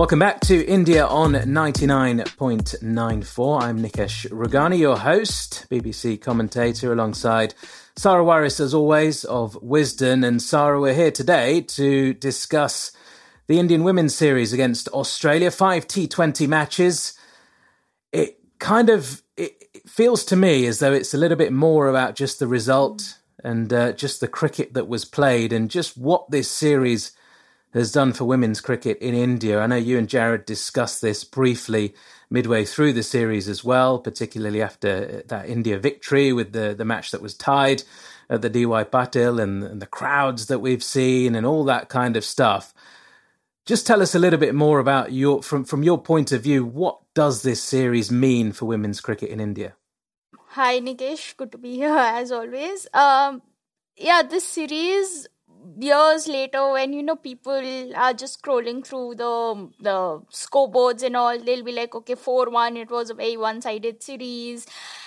Welcome back to India on 99.94. I'm Nikesh Rughani, your host, BBC commentator, alongside Sara Waris, as always, of Wisden. And Sarah, we're here today to discuss the Indian women's series against Australia. Five T20 matches. It kind of it feels to me as though it's a little bit more about just the result and uh, just the cricket that was played and just what this series has done for women's cricket in India. I know you and Jarrod discussed this briefly midway through the series as well, particularly after that India victory with the, the match that was tied at the DY Patil and, and the crowds that we've seen and all that kind of stuff. Just tell us a little bit more about your from from your point of view. What does this series mean for women's cricket in India? Hi Nikesh, good to be here as always. Um, yeah, this series years later when you know people are just scrolling through the the scoreboards and all they'll be like okay 4-1 it was a very one-sided series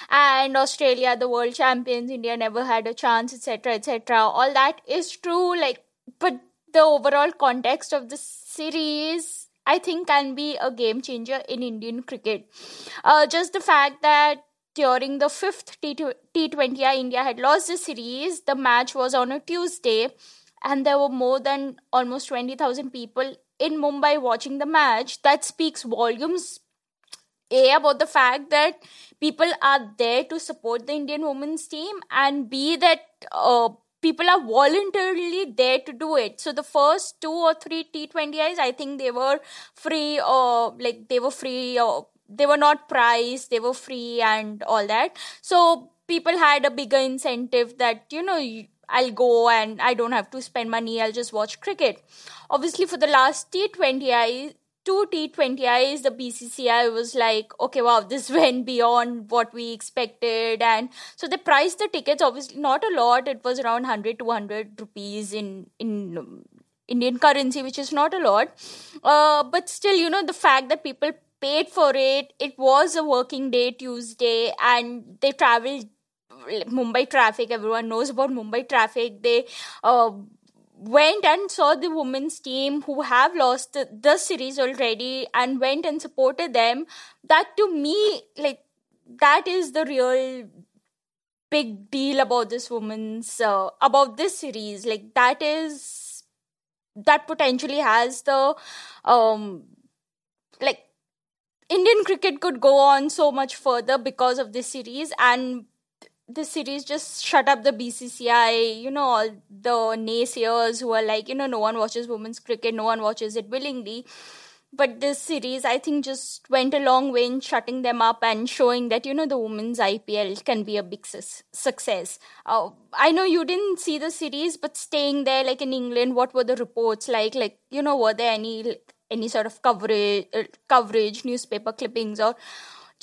and australia the world champions india never had a chance etc etc all that is true like but the overall context of the series i think can be a game changer in indian cricket uh, just the fact that during the fifth T20 India had lost the series. The match was on a Tuesday and there were more than almost 20,000 people in Mumbai watching the match. That speaks volumes. A, about the fact that people are there to support the Indian women's team, and B, that uh, people are voluntarily there to do it. So the first two or three T20Is, I think they were free or like they were free or they were not priced, they were free and all that. So people had a bigger incentive that, you know, I'll go and I don't have to spend money. I'll just watch cricket. Obviously, for the last T20I, two T20Is, the BCCI was like, okay, wow, this went beyond what we expected. And so they priced the tickets, obviously not a lot. It was around 100, 200 rupees in, in Indian currency, which is not a lot. Uh, but still, you know, the fact that people paid for it, it was a working day, Tuesday, and they traveled Mumbai traffic. Everyone knows about Mumbai traffic. They uh, went and saw the women's team who have lost the, series already and went and supported them. That to me, like, that is the real big deal about this women's, uh, about this series. Like, that is, that potentially has the, um, like, Indian cricket could go on so much further because of this series and the series just shut up the BCCI, you know, all the naysayers who are like, you know, no one watches women's cricket, no one watches it willingly. But this series, I think, just went a long way in shutting them up and showing that, you know, the women's IPL can be a big su- success. Uh, I know you didn't see the series, but staying there, like in England, what were the reports like? Like, you know, were there any any sort of coverage, uh, coverage, newspaper clippings, or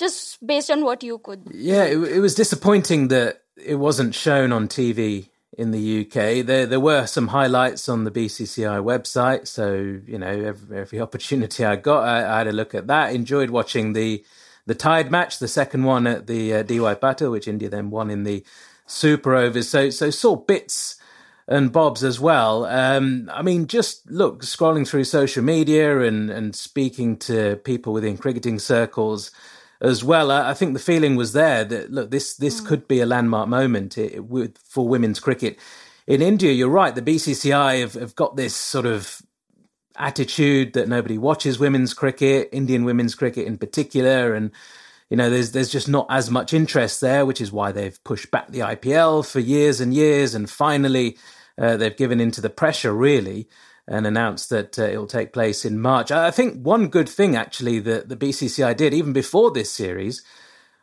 just based on what you could. Yeah, it, it, was disappointing that it wasn't shown on TV in the UK. There, there were some highlights on the BCCI website, so you know every, every opportunity I got, I, I, had a look at that. Enjoyed watching the the tied match, the second one at the uh, DY Patil, which India then won in the Super Overs. So, so saw bits and Bob's as well. Um, I mean, just look, scrolling through social media and, and speaking to people within cricketing circles, as well. I, I, think the feeling was there that look, this this mm. could be a landmark moment it, with, for women's cricket in India. You're right. The BCCI have, have got this sort of attitude that nobody watches women's cricket, Indian women's cricket in particular, and you know there's there's just not as much interest there, which is why they've pushed back the IPL for years and years, and finally uh, they've given into the pressure really and announced that uh, it will take place in March. I think one good thing actually that the BCCI did even before this series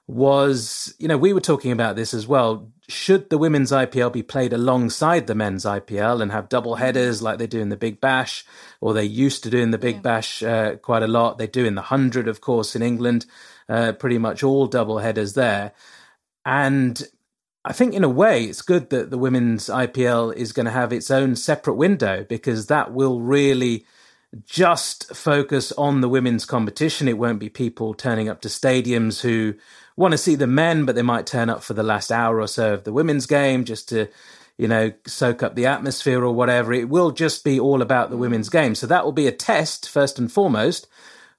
was, you know, we were talking about this as well. Should the women's IPL be played alongside the men's IPL and have double headers like they do in the Big Bash, or they used to do in the Big yeah. Bash uh, quite a lot? They do in the hundred, of course, in England. Uh, pretty much all double headers there, and I think in a way it's good that the women's IPL is going to have its own separate window because that will really just focus on the women's competition. It won't be people turning up to stadiums who want to see the men, but they might turn up for the last hour or so of the women's game just to, you know, soak up the atmosphere or whatever. It will just be all about the women's game. So that will be a test first and foremost.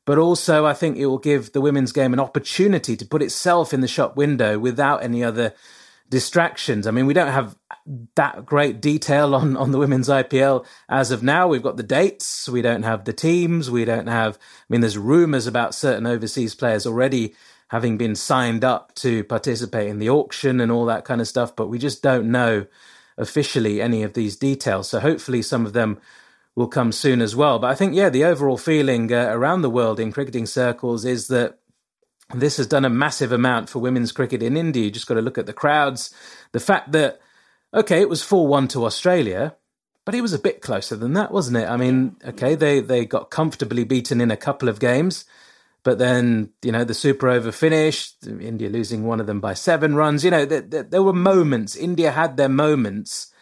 But also, I think it will give the women's game an opportunity to put itself in the shop window without any other distractions. I mean, we don't have that great detail on, on the women's IPL as of now. We've got the dates. We don't have the teams. We don't have, I mean, there's rumors about certain overseas players already having been signed up to participate in the auction and all that kind of stuff, but we just don't know officially any of these details. So hopefully some of them will come soon as well. But I think, yeah, the overall feeling uh, around the world in cricketing circles is that this has done a massive amount for women's cricket in India. You just got to look at the crowds. The fact that, okay, it was 4 1 to Australia, but it was a bit closer than that, wasn't it? I mean, okay, they, they got comfortably beaten in a couple of games. But then, you know, the super over finished, India losing one of them by seven runs. You know, there, there, there were moments. India had their moments.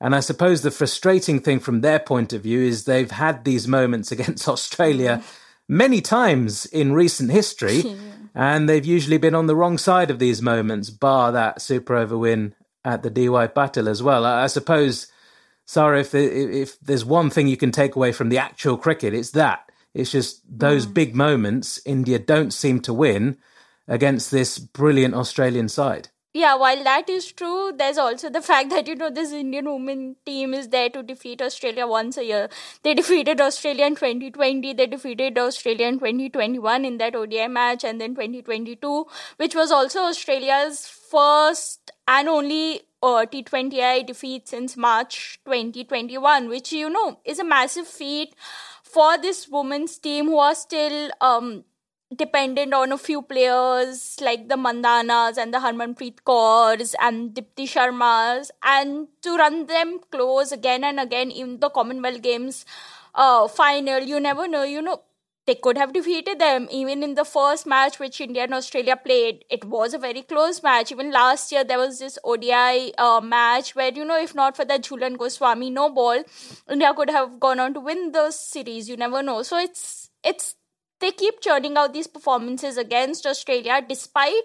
And I suppose the frustrating thing from their point of view is they've had these moments against Australia mm-hmm. Many times in recent history. yeah. And they've usually been on the wrong side of these moments, bar that super over win at the DY Patil as well. I, I suppose, Sara, if, if there's one thing you can take away from the actual cricket, it's that it's just those big moments India don't seem to win against this brilliant Australian side. Yeah, while that is true, there's also the fact that you know this Indian women team is there to defeat Australia once a year. They defeated Australia in 2020, they defeated Australia in 2021 in that ODI match, and then 2022, which was also Australia's first and only uh, T20I defeat since March 2021, which you know is a massive feat for this women's team who are still um, dependent on a few players like the Mandhanas and the Harmanpreet Kaurs and Deepti Sharmas and to run them close again and again in the Commonwealth Games uh, final. You never know, you know, they could have defeated them even in the first match which India and Australia played. It was a very close match. Even last year there was this ODI uh, match where you know if not for that Jhulan Goswami no ball, India could have gone on to win the series. You never know. So it's it's they keep churning out these performances against Australia despite.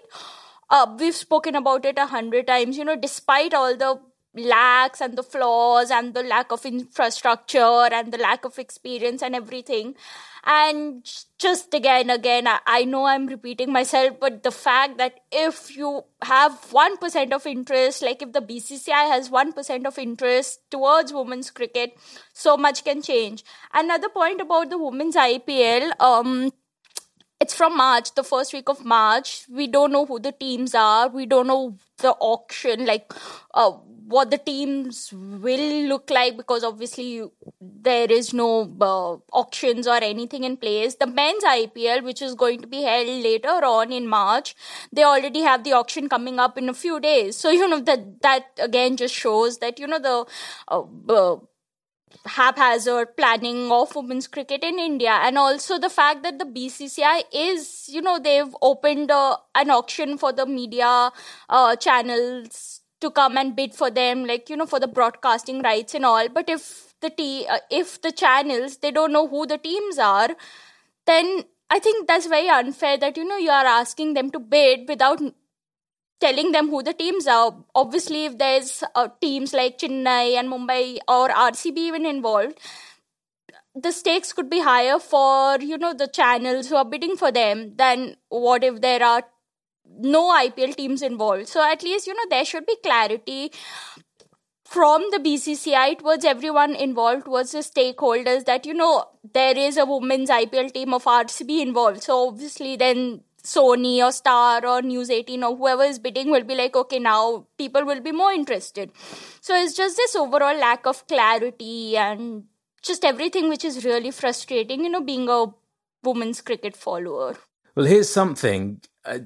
Uh, we've spoken about it a hundred times. You know, despite all the lacks and the flaws and the lack of infrastructure and the lack of experience and everything and just again again I, I, know i'm repeating myself but the fact that if you have 1% of interest like if the bcci has 1% of interest towards women's cricket so much can change another point about the women's ipl um it's from March, the first week of March. We don't know who the teams are. We don't know the auction, like uh, what the teams will look like because obviously there is no uh, auctions or anything in place. The men's ipl which is going to be held later on in march they already have the auction coming up in a few days. So you know that that again just shows that you know the uh, uh, haphazard planning of women's cricket in India, and also the fact that the BCCI is, you know, they've opened uh, an auction for the media uh, channels to come and bid for them like you know for the broadcasting rights and all. But if the t uh, if the channels they don't know who the teams are then i think that's very unfair that you know you are asking them to bid without telling them who the teams are. Obviously if there's uh, teams like chennai and mumbai or rcb even involved the stakes could be higher for you know the channels who are bidding for them than what if there are no IPL teams involved. So at least, you know, there should be clarity from the BCCI towards everyone involved, towards the stakeholders, that, you know, there is a women's IPL team of RCB involved. So obviously, then Sony or Star or News 18 or whoever is bidding will be like, okay, now people will be more interested. So it's just this overall lack of clarity and just everything which is really frustrating, you know, being a women's cricket follower. Well, here's something. Uh,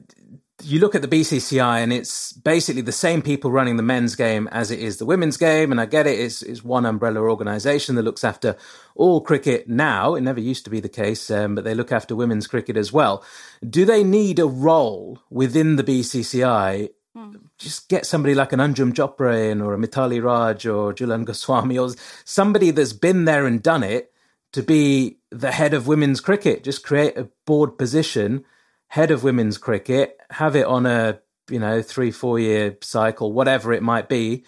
you look at the BCCI and it's basically the same people running the men's game as it is the women's game. And I get it, it's, it's one umbrella organization that looks after all cricket now. It never used to be the case, um, but they look after women's cricket as well. Do they need a role within the BCCI? Hmm. Just get somebody like an Anjum Chopra in or a Mithali Raj or Jhulan Goswami or somebody that's been there and done it to be the head of women's cricket. Just create a board position head of women's cricket, have it on a you know three four year cycle, whatever it might be,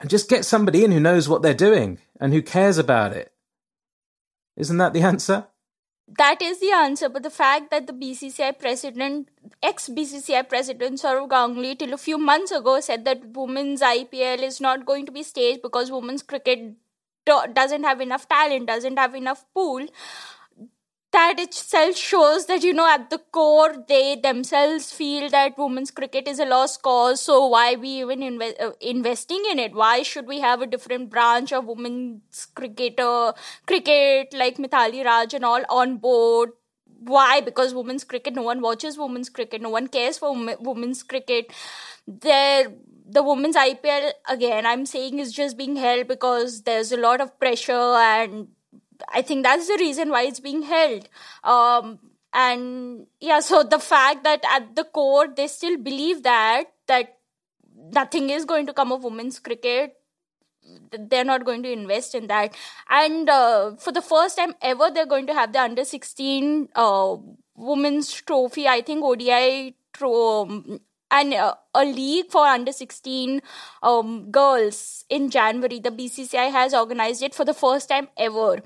and just get somebody in who knows what they're doing and who cares about it. Isn't that the answer? That is the answer, but the fact that the BCCI president, ex BCCI president Sourav Ganguly, till a few months ago said that women's IPL is not going to be staged because women's cricket doesn't have enough talent, doesn't have enough pool that itself shows that you know at the core they themselves feel that women's cricket is a lost cause. So why we even inve- uh, investing in it? Why should we have a different branch of women's cricketer cricket like mithali raj and all on board? Why? Because women's cricket no one watches women's cricket. No one cares for women's cricket. There the women's ipl again i'm saying is just being held because there's a lot of pressure and I think that's the reason why it's being held. Um, and yeah, so the fact that at the core they still believe that that nothing is going to come of women's cricket they're not going to invest in that. And uh, for the first time ever they're going to have the under 16 uh, women's trophy. I think odi um, and uh, a league for under 16 um, girls in january. The bcci has organized it for the first time ever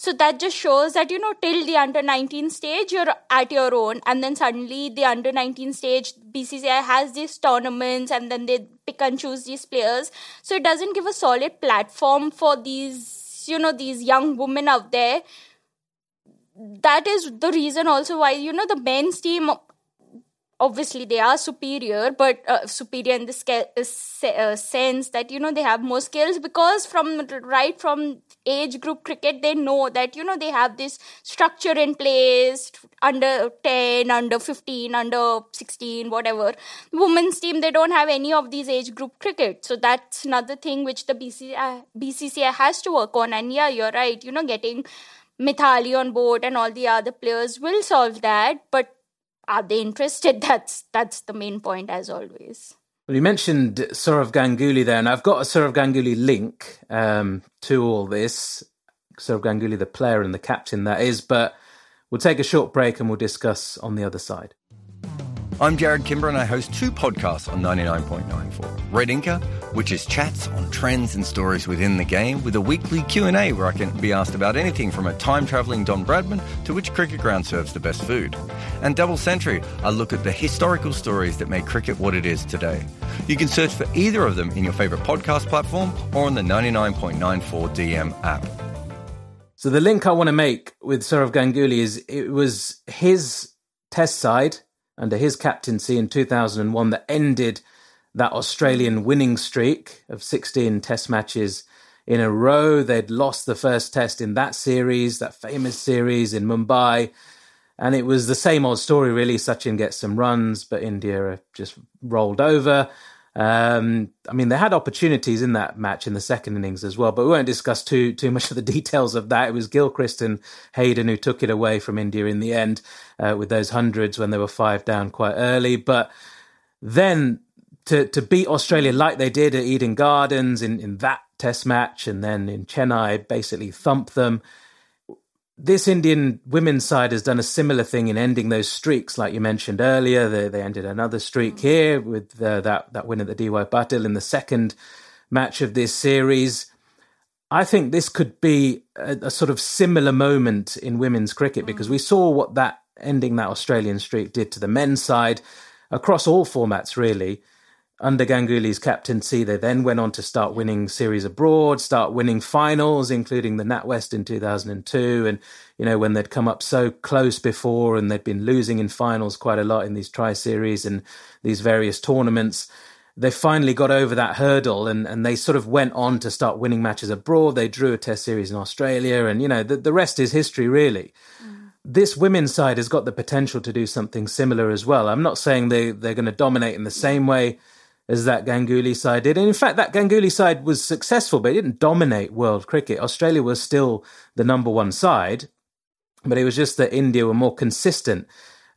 so that just shows that, you know, till the under 19 stage, you're at your own. And then suddenly the under 19 stage, BCCI has these tournaments and then they pick and choose these players. So it doesn't give a solid platform for these, you know, these young women out there. That is the reason also why, you know, the men's team obviously they are superior but uh, superior in the uh, uh, sense that you know they have more skills because from right from age group cricket they know that you know they have this structure in place under 10 under 15 under 16 whatever. Women's team they don't have any of these age group cricket. So that's another thing which the BCCI, BCCI has to work on. And yeah you're right you know getting Mithali on board and all the other players will solve that. But are they interested? That's that's the main point, as always. Well, you mentioned Sourav Ganguly there, and I've got a Sourav Ganguly link um, to all this. Sourav Ganguly, the player and the captain, that is. But we'll take a short break and we'll discuss on the other side. I'm Jarrod Kimber and I host two podcasts on 99.94. Red Inker, which is chats on trends and stories within the game with a weekly Q&A where I can be asked about anything from a time-travelling Don Bradman to which cricket ground serves the best food. And Double Century, I look at the historical stories that made cricket what it is today. You can search for either of them in your favourite podcast platform or on the 99.94 DM app. So the link I want to make with Sourav Ganguly is it was his test side under his captaincy in 2001 that ended that Australian winning streak of 16 test matches in a row. They'd lost the first test in that series, that famous series in Mumbai. And it was the same old story, really. Sachin gets some runs, but India just rolled over. Um, I mean, they had opportunities in that match in the second innings as well, but we won't discuss too too much of the details of that. It was Gilchrist and Hayden who took it away from India in the end uh, with those hundreds when they were five down quite early. But then to to beat Australia like they did at Eden Gardens in in that Test match, and then in Chennai basically thump them this Indian women's side has done a similar thing in ending those streaks, like you mentioned earlier. They, they ended another streak mm. here with uh, that that win at the DY Patil in the second match of this series. I think this could be a, a sort of similar moment in women's cricket because mm. we saw what that ending that Australian streak did to the men's side across all formats, really under Ganguly's captaincy, they then went on to start winning series abroad, start winning finals, including the NatWest in 2002. And, you know, when they'd come up so close before and they'd been losing in finals quite a lot in these tri series and these various tournaments, they finally got over that hurdle and, and they sort of went on to start winning matches abroad. They drew a test series in Australia. And, you know, the, the rest is history, really. Mm this women's side has got the potential to do something similar as well. I'm not saying they, they're going to dominate in the same way as that Ganguly side did. And in fact, that Ganguly side was successful, but it didn't dominate world cricket. Australia was still the number one side, but it was just that India were more consistent.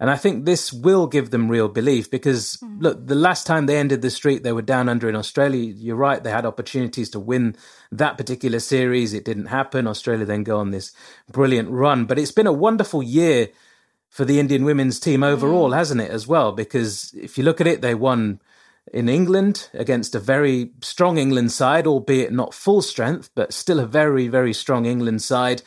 And I think this will give them real belief because, mm. look, the last time they ended the streak, they were down under in Australia. You're right, they had opportunities to win that particular series. It didn't happen. Australia then go on this brilliant run. But it's been a wonderful year for the Indian women's team overall, mm. hasn't it, as well? Because if you look at it, they won in England against a very strong England side, albeit not full strength, but still a very, very strong England side.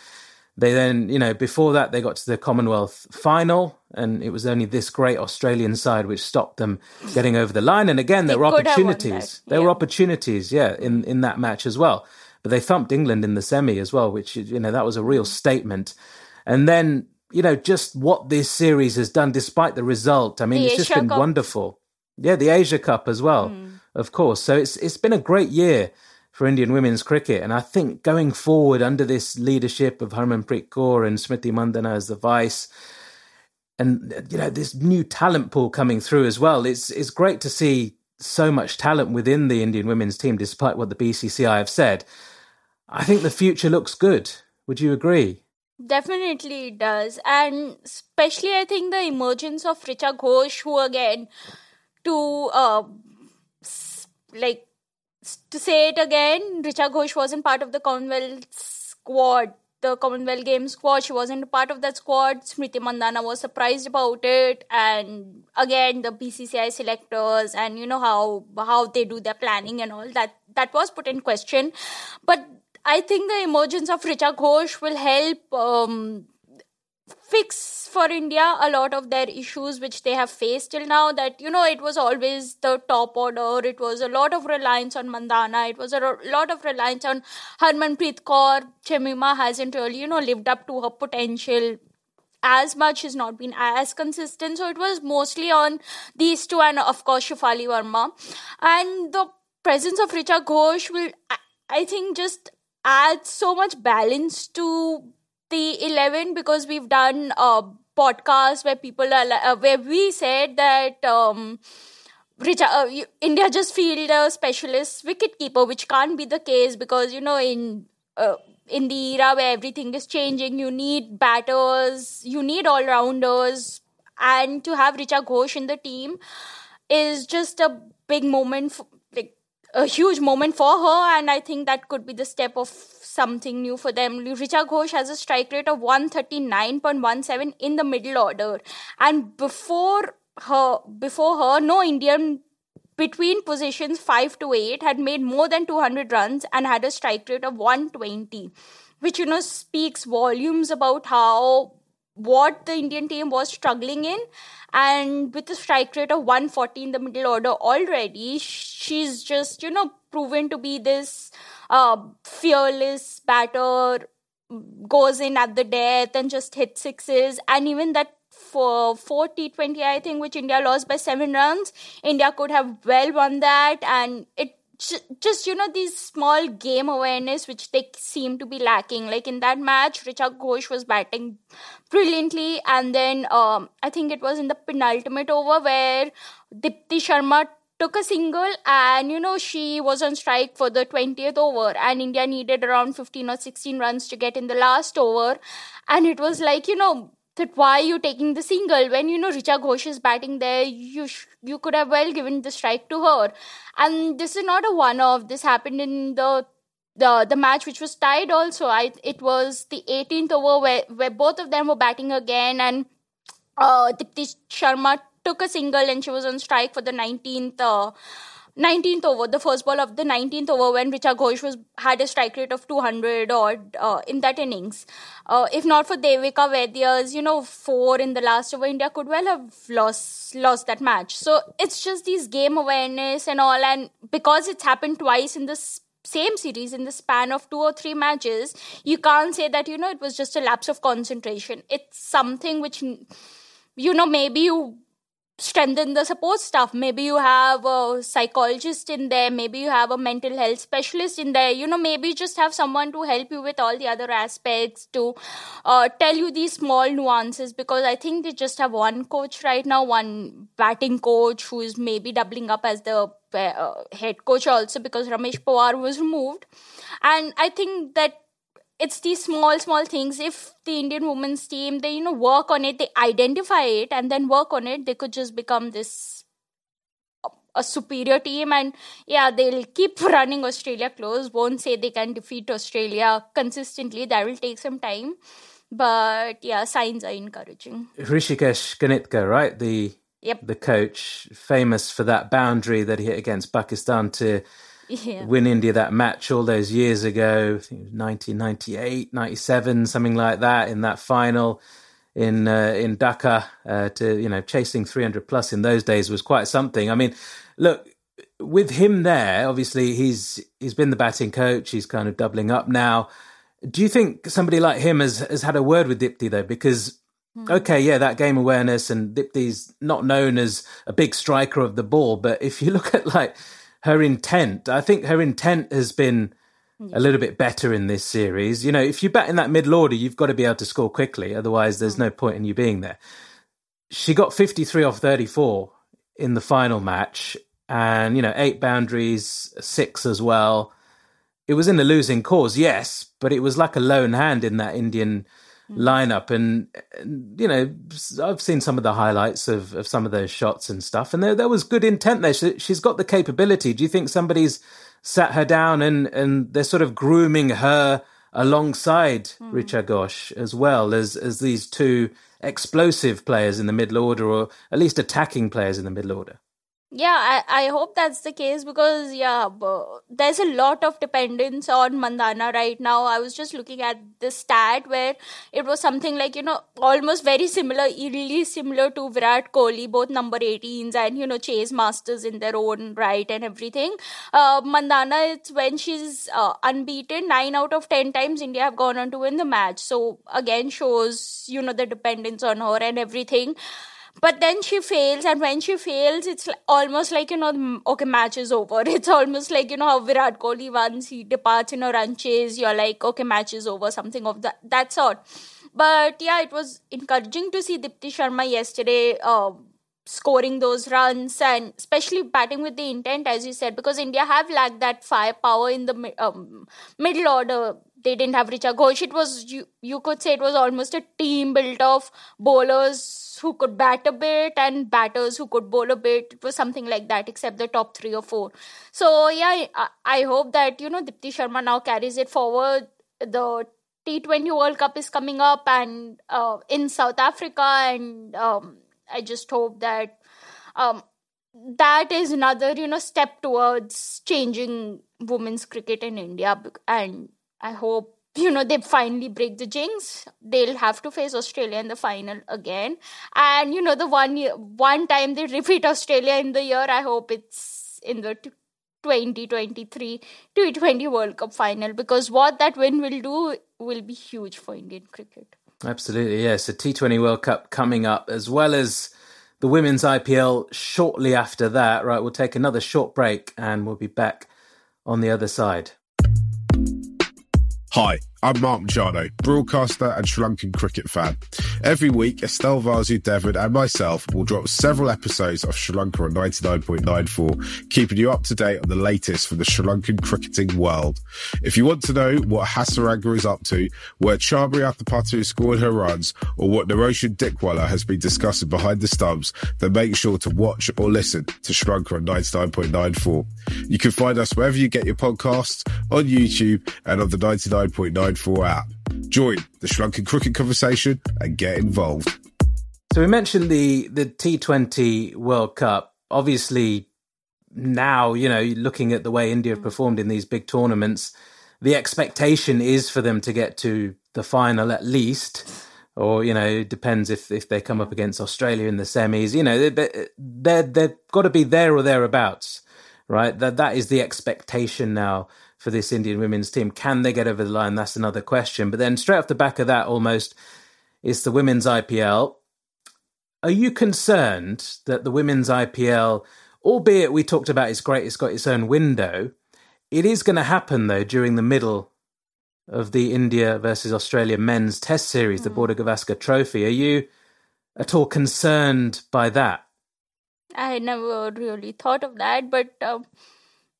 They then, you know, before that, they got to the Commonwealth final, and it was only this great Australian side which stopped them getting over the line. And again, there were could have won opportunities. There were opportunities, yeah, in, in that match as well. But they thumped England in the semi as well, which, you know, that was a real statement. And then, you know, just what this series has done, despite the result, I mean, The it's just Asia been Cup. wonderful. Yeah, the Asia Cup as well, Hmm. of course. So it's it's been a great year for Indian women's cricket, and I think going forward under this leadership of Harmanpreet Kaur and Smriti Mandhana as the vice, and you know this new talent pool coming through as well. It's it's great to see so much talent within the Indian women's team, despite what the BCCI have said. I think the future looks good. Would you agree? Definitely it does. And especially I think the emergence of Richa Ghosh, who again, to uh, like to say it again, Richa Ghosh wasn't part of the Commonwealth squad, the Commonwealth Games squad. She wasn't part of that squad. Smriti Mandhana was surprised about it, and again the BCCI selectors and you know how how they do their planning and all that that was put in question, but. I think the emergence of Richa Ghosh will help um, fix for India a lot of their issues which they have faced till now. That you know, it was always the top order. It was a lot of reliance on Mandhana. It was a lot of reliance on Harmanpreet Kaur. Jemimah hasn't really you know lived up to her potential as much has not been as consistent. So it was mostly on these two and of course Shafali Verma. And the presence of Richa Ghosh will I think just add so much balance to the 11 because we've done a podcast where people are uh, where we said that um uh, India just field a specialist wicketkeeper, which can't be the case because you know in uh, in the era where everything is changing, you need batters, you need all rounders, and to have Richa Ghosh in the team is just a big moment, a huge moment for her, and I think that could be the step of something new for them. Richa Ghosh has a strike rate of 139.17 in the middle order, and before her, before her, no Indian between positions 5 to 8 had made more than 200 runs and had a strike rate of 120 which you know speaks volumes about how what the indian team was struggling in. And with a strike rate of 140 in the middle order already she's just you know proven to be this uh, fearless batter goes in at the death and just hit sixes. And even that for 4 T20 I think which India lost by 7 runs India could have well won that. And it just you know these small game awareness which they seem to be lacking. Like in that match Richa Ghosh was batting brilliantly and then um, I think it was in the penultimate over where Deepti Sharma took a single and you know she was on strike for the 20th over and India needed around 15 or 16 runs to get in the last over. And it was like you know that why are you taking the single? When you know Richa Ghosh is batting there you sh- you could have well given the strike to her. And this is not a one off this happened in the the the match which was tied also. I it was the 18th over where where both of them were batting again. And uh Deepti Sharma took a single and she was on strike for the 19th uh, 19th over, the first ball of the 19th over when Richa Ghosh was had a strike rate of 200 odd uh, in that innings. Uh, if not for Devika Vaidya's, you know, four in the last over, India could well have lost lost that match. So it's just these game awareness and all, and because it's happened twice in this same series in the span of two or three matches, you can't say that you know it was just a lapse of concentration. It's something which you know maybe you strengthen the support staff. Maybe you have a psychologist in there maybe you have a mental health specialist in there. You know maybe just have someone to help you with all the other aspects to uh, tell you these small nuances because i think they just have one coach right now one batting coach who is maybe doubling up as the uh, head coach also because ramesh powar was removed. And i think that it's these small small things. If the indian women's team they you know work on it they identify it and then work on it they could just become this a superior team. And yeah they'll keep running australia close won't say they can defeat australia consistently. That will take some time. But yeah signs are encouraging. Hrishikesh Kanitkar, right? The Yep. the coach, famous for that boundary that he hit against Pakistan to Yeah. win India that match all those years ago. I think it was 1998, 97, something like that in that final in uh, in Dhaka. Uh, to you know, chasing 300 plus in those days was quite something. I mean, look with him there. Obviously, he's he's been the batting coach. He's kind of doubling up now. Do you think somebody like him has has had a word with Deepti though? Because okay, yeah, that game awareness and Deepti's not known as a big striker of the ball, but if you look at like her intent, I think her intent has been a little bit better in this series. You know, if you bat in that middle order, you've got to be able to score quickly, otherwise there's no mm. point in you being there. She got 53 off 34 in the final match and you know, eight boundaries, six as well it was in a losing cause, yes, but it was like a lone hand in that Indian Mm. lineup. And, and, you know, I've seen some of the highlights of, of some of those shots and stuff, and there, there was good intent there. She, she's got the capability. Do you think somebody's sat her down and, and they're sort of grooming her alongside mm. Richa Ghosh as well as, as these two explosive players in the middle order, or at least attacking players in the middle order? Yeah, I, I hope that's the case because, yeah, there's a lot of dependence on Mandhana right now. I was just looking at the stat where it was something like, you know, almost very similar, eerily similar to Virat Kohli, both number 18s and, you know, chase masters in their own right and everything. Uh, Mandhana, it's when she's uh, unbeaten, 9 out of 10 times India have gone on to win the match. So, again, shows, you know, the dependence on her and everything but then she fails and when she fails it's almost like you know okay match is over. It's almost like you know how virat kohli once he departs in a run chase you're like okay match is over something of that that sort. But yeah it was encouraging to see deepti sharma yesterday uh, scoring those runs and especially batting with the intent as you said because india have lacked that firepower in the um, middle order. They didn't have Richa Ghosh. It was you, you could say it was almost a team built of bowlers who could bat a bit and batters who could bowl a bit. It was something like that, except the top three or four. So yeah, I, I hope that you know Deepti Sharma now carries it forward. The T20 World Cup is coming up and uh, in South Africa, and um, I just hope that um, that is another you know step towards changing women's cricket in India, and I hope you know they finally break the jinx. They'll have to face Australia in the final again, and you know the one year, one time they repeat Australia in the year. I hope it's in the. 2023 T20 World Cup final because what that win will do will be huge for Indian cricket. Absolutely, yes. A T20 World Cup coming up, as well as the Women's IPL shortly after that. Right, we'll take another short break and we'll be back on the other side. Hi, I'm Mark Machado, broadcaster and Sri Lankan cricket fan. Every week, Estelle Vasudevan and myself will drop several episodes of Sri Lanka on 99.94, keeping you up to date on the latest from the Sri Lankan cricketing world. If you want to know what Hasaranga is up to, where Chamari Athapattu scored her runs, or what Niroshan Dickwella has been discussing behind the stumps, then make sure to watch or listen to Sri Lanka on 99.94. You can find us wherever you get your podcasts, on YouTube, and on the 99.94 app. Join the Sri Lankan cricket conversation and get involved. So we mentioned the the T20 World Cup. Obviously, now you know, looking at the way India have performed in these big tournaments, the expectation is for them to get to the final at least. Or you know, it depends if if they come up against Australia in the semis. You know, they they've got to be there or thereabouts, right? That that is the expectation now for this Indian women's team. Can they get over the line? That's another question. But then straight off the back of that, almost, it's the women's IPL. Are you concerned that the women's IPL, albeit we talked about it's great, it's got its own window, it is going to happen though during the middle of the India versus Australia men's test series, the Border Gavaskar Trophy. Are you at all concerned by that? I never really thought of that, but um,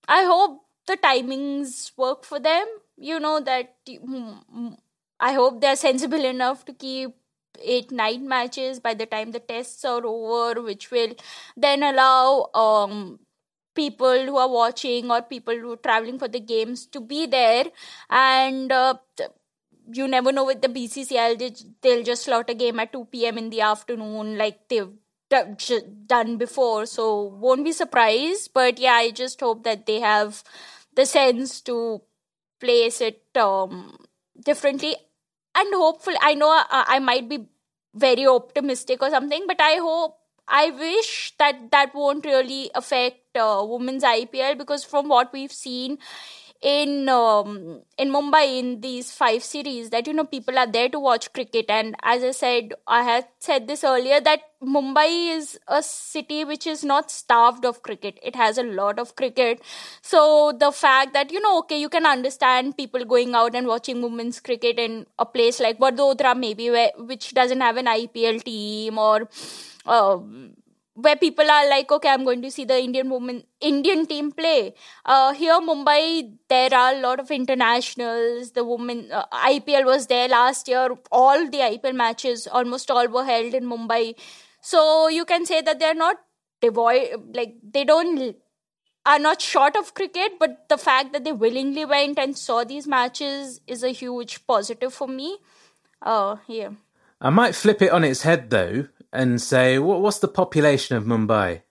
I hope the timings work for them. You know that mm, I hope they're sensible enough to keep eight nine matches by the time the tests are over, which will then allow um people who are watching or people who are traveling for the games to be there and. Uh, you never know with the BCCI, they'll just slot a game at 2 p.m. in the afternoon, like they've done before, so won't be surprised. But yeah, I just hope that they have the sense to place it um, differently, and hopefully, I know I, I might be very optimistic or something, but I hope I wish that that won't really affect uh, women's IPL because from what we've seen in um, in Mumbai in these five series that you know people are there to watch cricket. And as I said I had said this earlier that Mumbai is a city which is not starved of cricket. It has a lot of cricket. So the fact that you know okay you can understand people going out and watching women's cricket in a place like Vadodara maybe where, which doesn't have an IPL team or uh, where people are like okay i'm going to see the indian women indian team play. Uh, here mumbai there are a lot of internationals. The women uh, ipl was there last year. All the ipl matches almost all were held in mumbai. So you can say that they're not devoid like they don't are not short of cricket but the fact that they willingly went and saw these matches is a huge positive for me. Uh yeah. I might flip it on its head though and say, what, what's the population of Mumbai?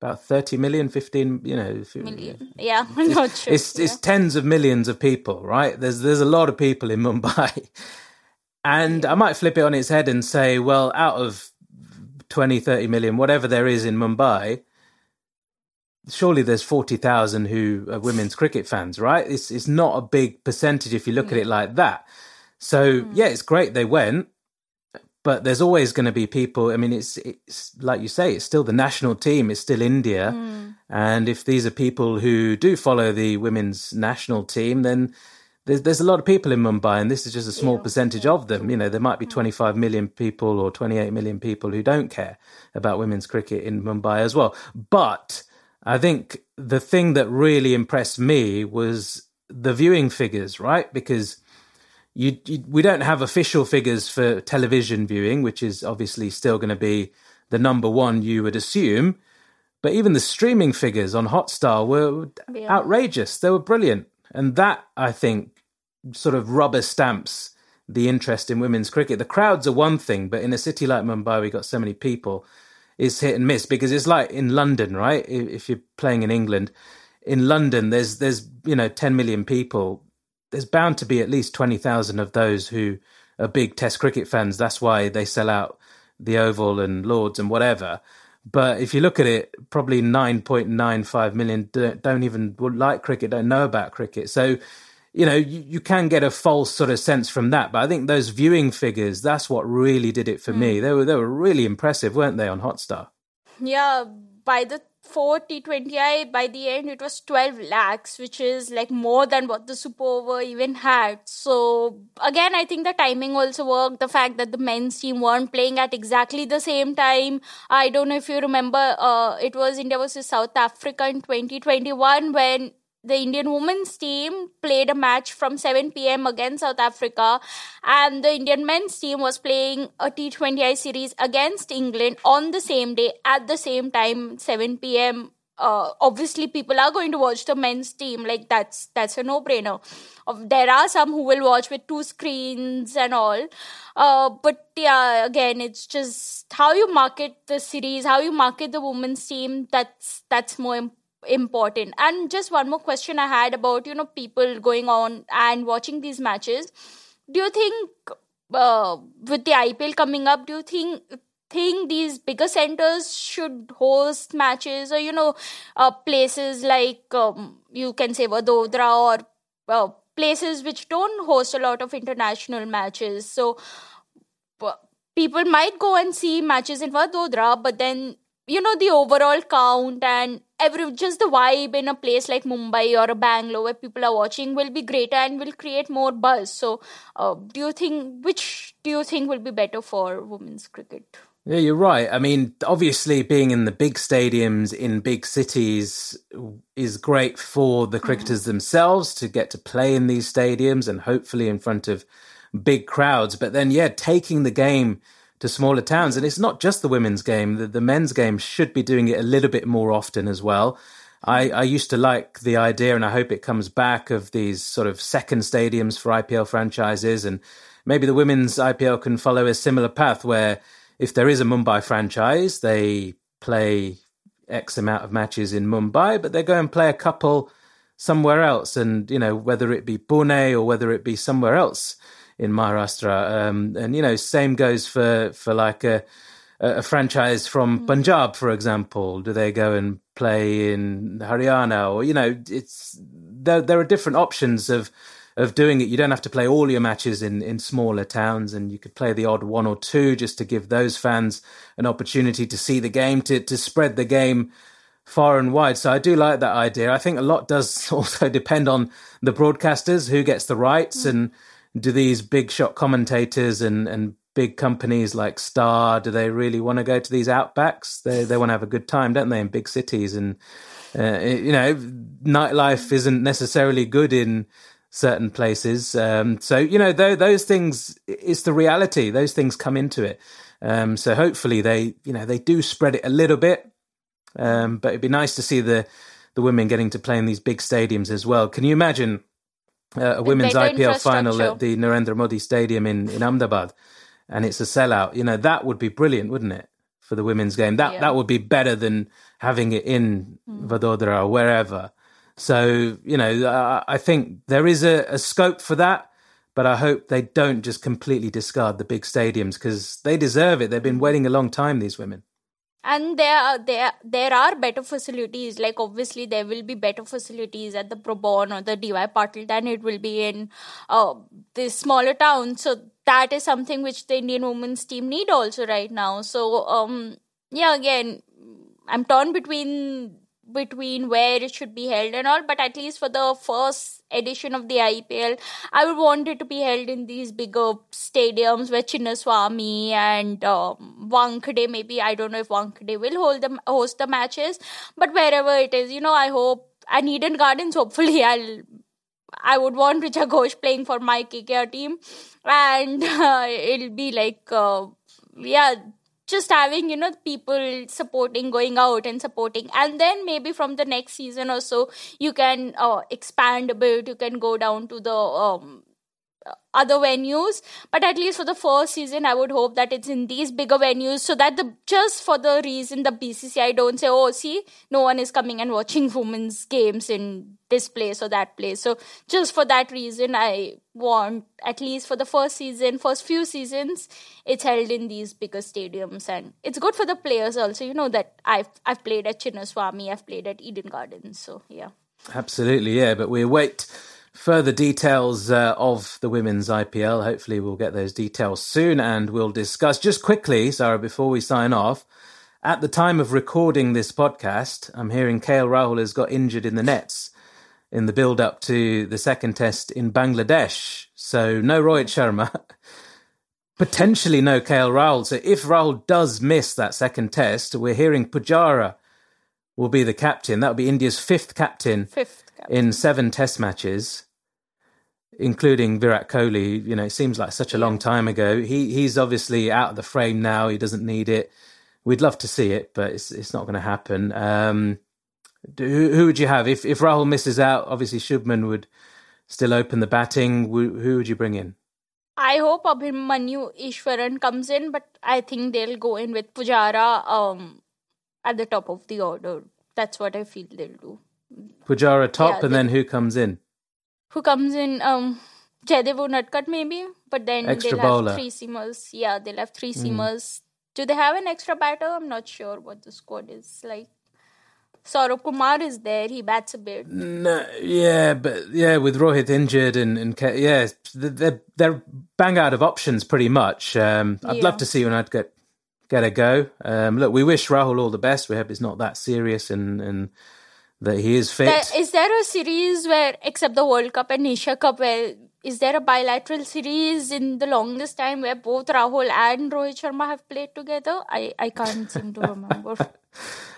About 30 million, 15, you know. Million. Yeah, I'm not sure. It's, yeah. it's tens of millions of people, right? There's, there's a lot of people in Mumbai. And I might flip it on its head and say, well, out of 20, 30 million, whatever there is in Mumbai, surely there's 40,000 who are women's cricket fans, right? It's, it's not a big percentage if you look at it like that. So, mm. yeah, it's great they went but there's always going to be people. I mean, it's it's like you say, it's still the national team. It's still India, mm. and if these are people who do follow the women's national team, then there's there's a lot of people in Mumbai, and this is just a small yeah. percentage of them. You know, there might be 25 million people or 28 million people who don't care about women's cricket in Mumbai as well. But I think the thing that really impressed me was the viewing figures, right? Because you, you, we don't have official figures for television viewing, which is obviously still going to be the number one you would assume. But even the streaming figures on Hotstar were yeah. outrageous. They were brilliant, and that I think sort of rubber stamps the interest in women's cricket. The crowds are one thing, but in a city like Mumbai, we got so many people, it's hit and miss because it's like in London, right? If you're playing in England, in London, there's there's you know 10 million people there's bound to be at least 20,000 of those who are big Test cricket fans. That's why they sell out the Oval and Lords and whatever. But if you look at it, probably 9.95 million don't even like cricket, don't know about cricket. So, you know, you, you, can get a false sort of sense from that. But I think those viewing figures, that's what really did it for mm. me. They were they were really impressive, weren't they, on Hotstar? Yeah, by the four T20I by the end it was 12 lakhs, which is like more than what the Super Over even had. So again, I think the timing also worked. The fact that the men's team weren't playing at exactly the same time. I don't know if you remember, uh, it was India versus South Africa in 2021 when the Indian women's team played a match from 7 p.m. against South Africa, and the Indian men's team was playing a T20I series against England on the same day at the same time, 7 p.m. Uh, obviously, people are going to watch the men's team. Like that's that's a no-brainer. There are some who will watch with two screens and all, uh, but yeah, again, it's just how you market the series, how you market the women's team. That's that's more important important. And just one more question i had about you know people going on and watching these matches. Do you think uh, with the ipl coming up do you think think these bigger centers should host matches or you know uh, places like um, you can say vadodara or uh, places which don't host a lot of international matches? So people might go and see matches in vadodara but then you know the overall count and every just the vibe in a place like Mumbai or a Bangalore where people are watching will be greater and will create more buzz. So, uh, do you think which do you think will be better for women's cricket? Yeah, you're right. I mean, obviously, being in the big stadiums in big cities is great for the cricketers mm. themselves to get to play in these stadiums and hopefully in front of big crowds. But then, yeah, taking the game to smaller towns. And it's not just the women's game, the, the men's game should be doing it a little bit more often as well. I, I used to like the idea, and I hope it comes back, of these sort of second stadiums for IPL franchises. And maybe the women's IPL can follow a similar path where if there is a Mumbai franchise, they play X amount of matches in Mumbai, but they go and play a couple somewhere else. And, you know, whether it be Pune or whether it be somewhere else in Maharashtra. Um, and, you know, same goes for, for like a, a franchise from mm. Punjab, for example. Do they go and play in Haryana? Or, you know, it's, there, there are different options of, of doing it. You don't have to play all your matches in, in smaller towns, and you could play the odd one or two just to give those fans an opportunity to see the game, to to spread the game far and wide. So I do like that idea. I think a lot does also depend on the broadcasters who gets the rights, mm. and do these big shot commentators and and big companies like Star do they really want to go to these outbacks? They they want to have a good time, don't they, in big cities and. Uh, you know, nightlife isn't necessarily good in certain places. Um, so you know, th- those things it's the reality. Those things come into it. Um, so hopefully they, you know, they do spread it a little bit. Um, but it'd be nice to see the the women getting to play in these big stadiums as well. Can you imagine uh, a women's IPL final at the Narendra Modi Stadium in in Ahmedabad, and it's a sellout? You know, that would be brilliant, wouldn't it? For the women's game, that yeah. that would be better than having it in mm. Vadodara or wherever. So, you know, I think there is a, a scope for that, but I hope they don't just completely discard the big stadiums because they deserve it. They've been waiting a long time, these women and there are there there are better facilities like obviously there will be better facilities at the Brabourne or the DY Patil than it will be in uh, the smaller towns so that is something which the Indian women's team need also right now. So um yeah again I'm torn between between where it should be held and all but at least for the first edition of the IPL I would want it to be held in these bigger stadiums where Chinnaswamy and um, Wankhede maybe I don't know if Wankhede will hold the host the matches but wherever it is you know I hope and Eden Gardens hopefully I'll I would want Richa Ghosh playing for my KKR team and uh, it'll be like uh, yeah just having you know people supporting going out and supporting. And then maybe from the next season or so you can uh, expand a bit. You can go down to the um, other venues. But at least for the first season i would hope that it's in these bigger venues so that the just for the reason the bcci don't say oh see no one is coming and watching women's games in this place or that place so just for that reason i want at least for the first season first few seasons it's held in these bigger stadiums and it's good for the players also you know that i've i've played at chinnaswamy i've played at eden gardens so yeah absolutely yeah but we await further details uh, of the women's IPL. Hopefully, we'll get those details soon and we'll discuss. Just quickly, Sarah, before we sign off, at the time of recording this podcast, I'm hearing KL Rahul has got injured in the nets in the build up to the second test in Bangladesh. So, no Rohit Sharma. Potentially no KL Rahul. So if Rahul does miss that second test, we're hearing Pujara will be the captain. That will be India's fifth captain. Fifth in seven test matches, including Virat Kohli. You know, it seems like such a long time ago. He he's obviously out of the frame now. He doesn't need it. We'd love to see it, but it's it's not going to happen. Um, who, who would you have if if Rahul misses out? Obviously, Shubman would still open the batting. Who, who would you bring in? I hope Abhimanyu Easwaran comes in, but I think they'll go in with Pujara um, at the top of the order. That's what I feel they'll do. Pujara top, yeah, and then who comes in? Who comes in? Um, Jaydev Unadkat maybe, but then extra they'll bowler. have three seamers. Yeah, they'll have three hmm. seamers. Mm. Do they have an extra batter? I'm not sure what the squad is like. Saurabh Kumar is there. He bats a bit. No, yeah, but yeah, with Rohit injured and and yeah, they're they're bang out of options pretty much. Um, I'd yeah. love to see Unadkat get get a go. Um, look, we wish Rahul all the best. We hope it's not that serious and and that he is fit. There, is there a series where, except the World Cup and Asia Cup, where is there a bilateral series in the longest time where both Rahul and Rohit Sharma have played together? I, I can't seem to remember.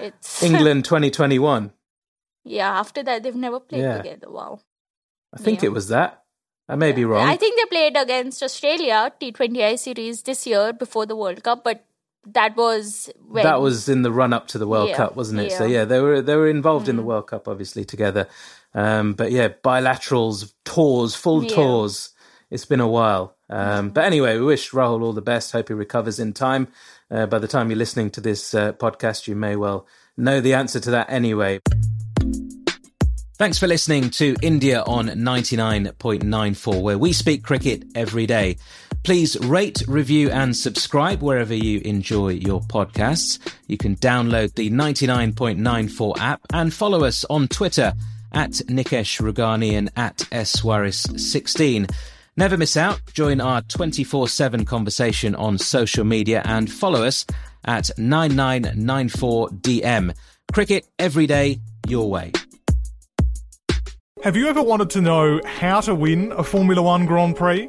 It's England 2021. Yeah, after that they've never played yeah. together. Wow. I think yeah. it was that. I may yeah. be wrong. I think they played against Australia T20I series this year before the World Cup, but that was when... that was in the run up to the World yeah, Cup, wasn't it? Yeah. So yeah, they were they were involved mm. in the mm. World Cup obviously together. Um, but yeah, bilaterals, tours, full yeah. tours it's been a while. Um, but anyway, we wish Rahul all the best. Hope he recovers in time. Uh, by the time you're listening to this uh, podcast, you may well know the answer to that anyway. Thanks for listening to India on 99.94, where we speak cricket every day. Please rate, review, and subscribe wherever you enjoy your podcasts. You can download the 99.94 app and follow us on Twitter at Nikesh Rughani and at swaris16. Never miss out. Join our 24 7 conversation on social media and follow us at 9994DM. Cricket every day, your way. Have you ever wanted to know how to win a Formula One Grand Prix?